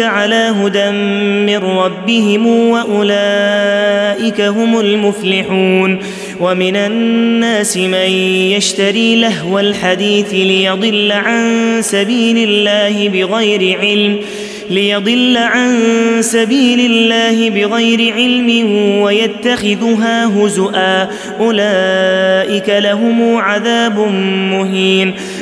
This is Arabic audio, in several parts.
على هدى من ربهم وأولئك هم المفلحون ومن الناس من يشتري لهو الحديث ليضل عن سبيل الله بغير علم ليضل عن سبيل الله بغير علم ويتخذها هزؤا. أولئك لهم عذاب مهين.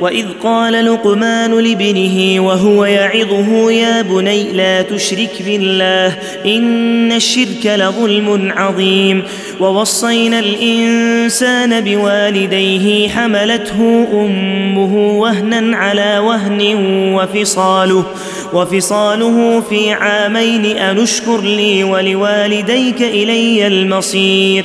وإذ قال لقمان لابنه وهو يعظه يا بني لا تشرك بالله إن الشرك لظلم عظيم. ووصينا الإنسان بوالديه حملته أمه وهنا على وهن وفصاله. وفصاله في عامين ان اشكر لي ولوالديك إلي المصير.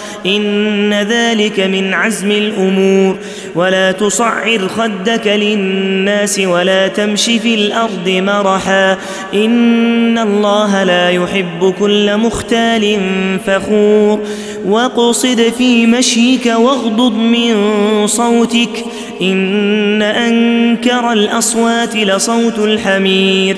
إن ذلك من عزم الأمور. ولا تصعر خدك للناس ولا تمش في الأرض مرحا. إن الله لا يحب كل مختال فخور. واقصد في مشيك واغضض من صوتك. إن أنكر الأصوات لصوت الحمير.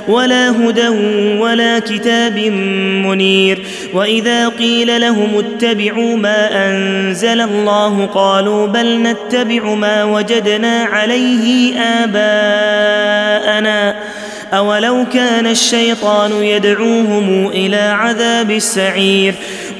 ولا هدى ولا كتاب منير. وإذا قيل لهم اتبعوا ما أنزل الله قالوا بل نتبع ما وجدنا عليه آباءنا. أولو كان الشيطان يدعوهم إلى عذاب السعير.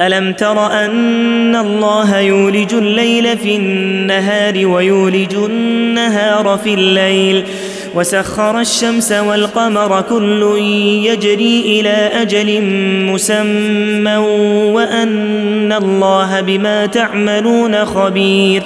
ألم تر أن الله يولج الليل في النهار ويولج النهار في الليل وسخر الشمس والقمر كل يجري إلى أجل مسمى وأن الله بما تعملون خبير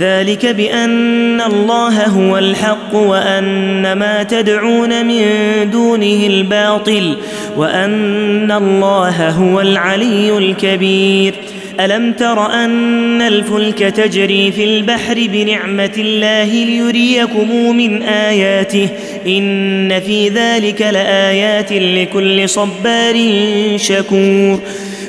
ذلك بأن الله هو الحق وأن ما تدعون من دونه الباطل وأن الله هو العلي الكبير. ألم تر أن الفلك تجري في البحر بنعمة الله ليريكم من آياته؟ إن في ذلك لآيات لكل صبار شكور.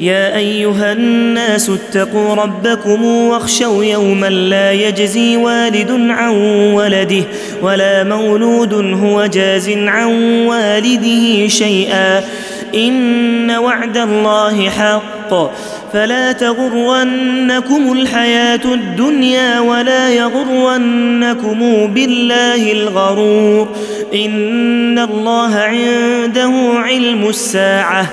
يا أيها الناس اتقوا ربكم واخشوا يوما لا يجزي والد عن ولده ولا مولود هو جاز عن والده شيئا. إن وعد الله حق. فلا تغرنكم الحياة الدنيا ولا يغرنكم بالله الغرور. إن الله عنده علم الساعة.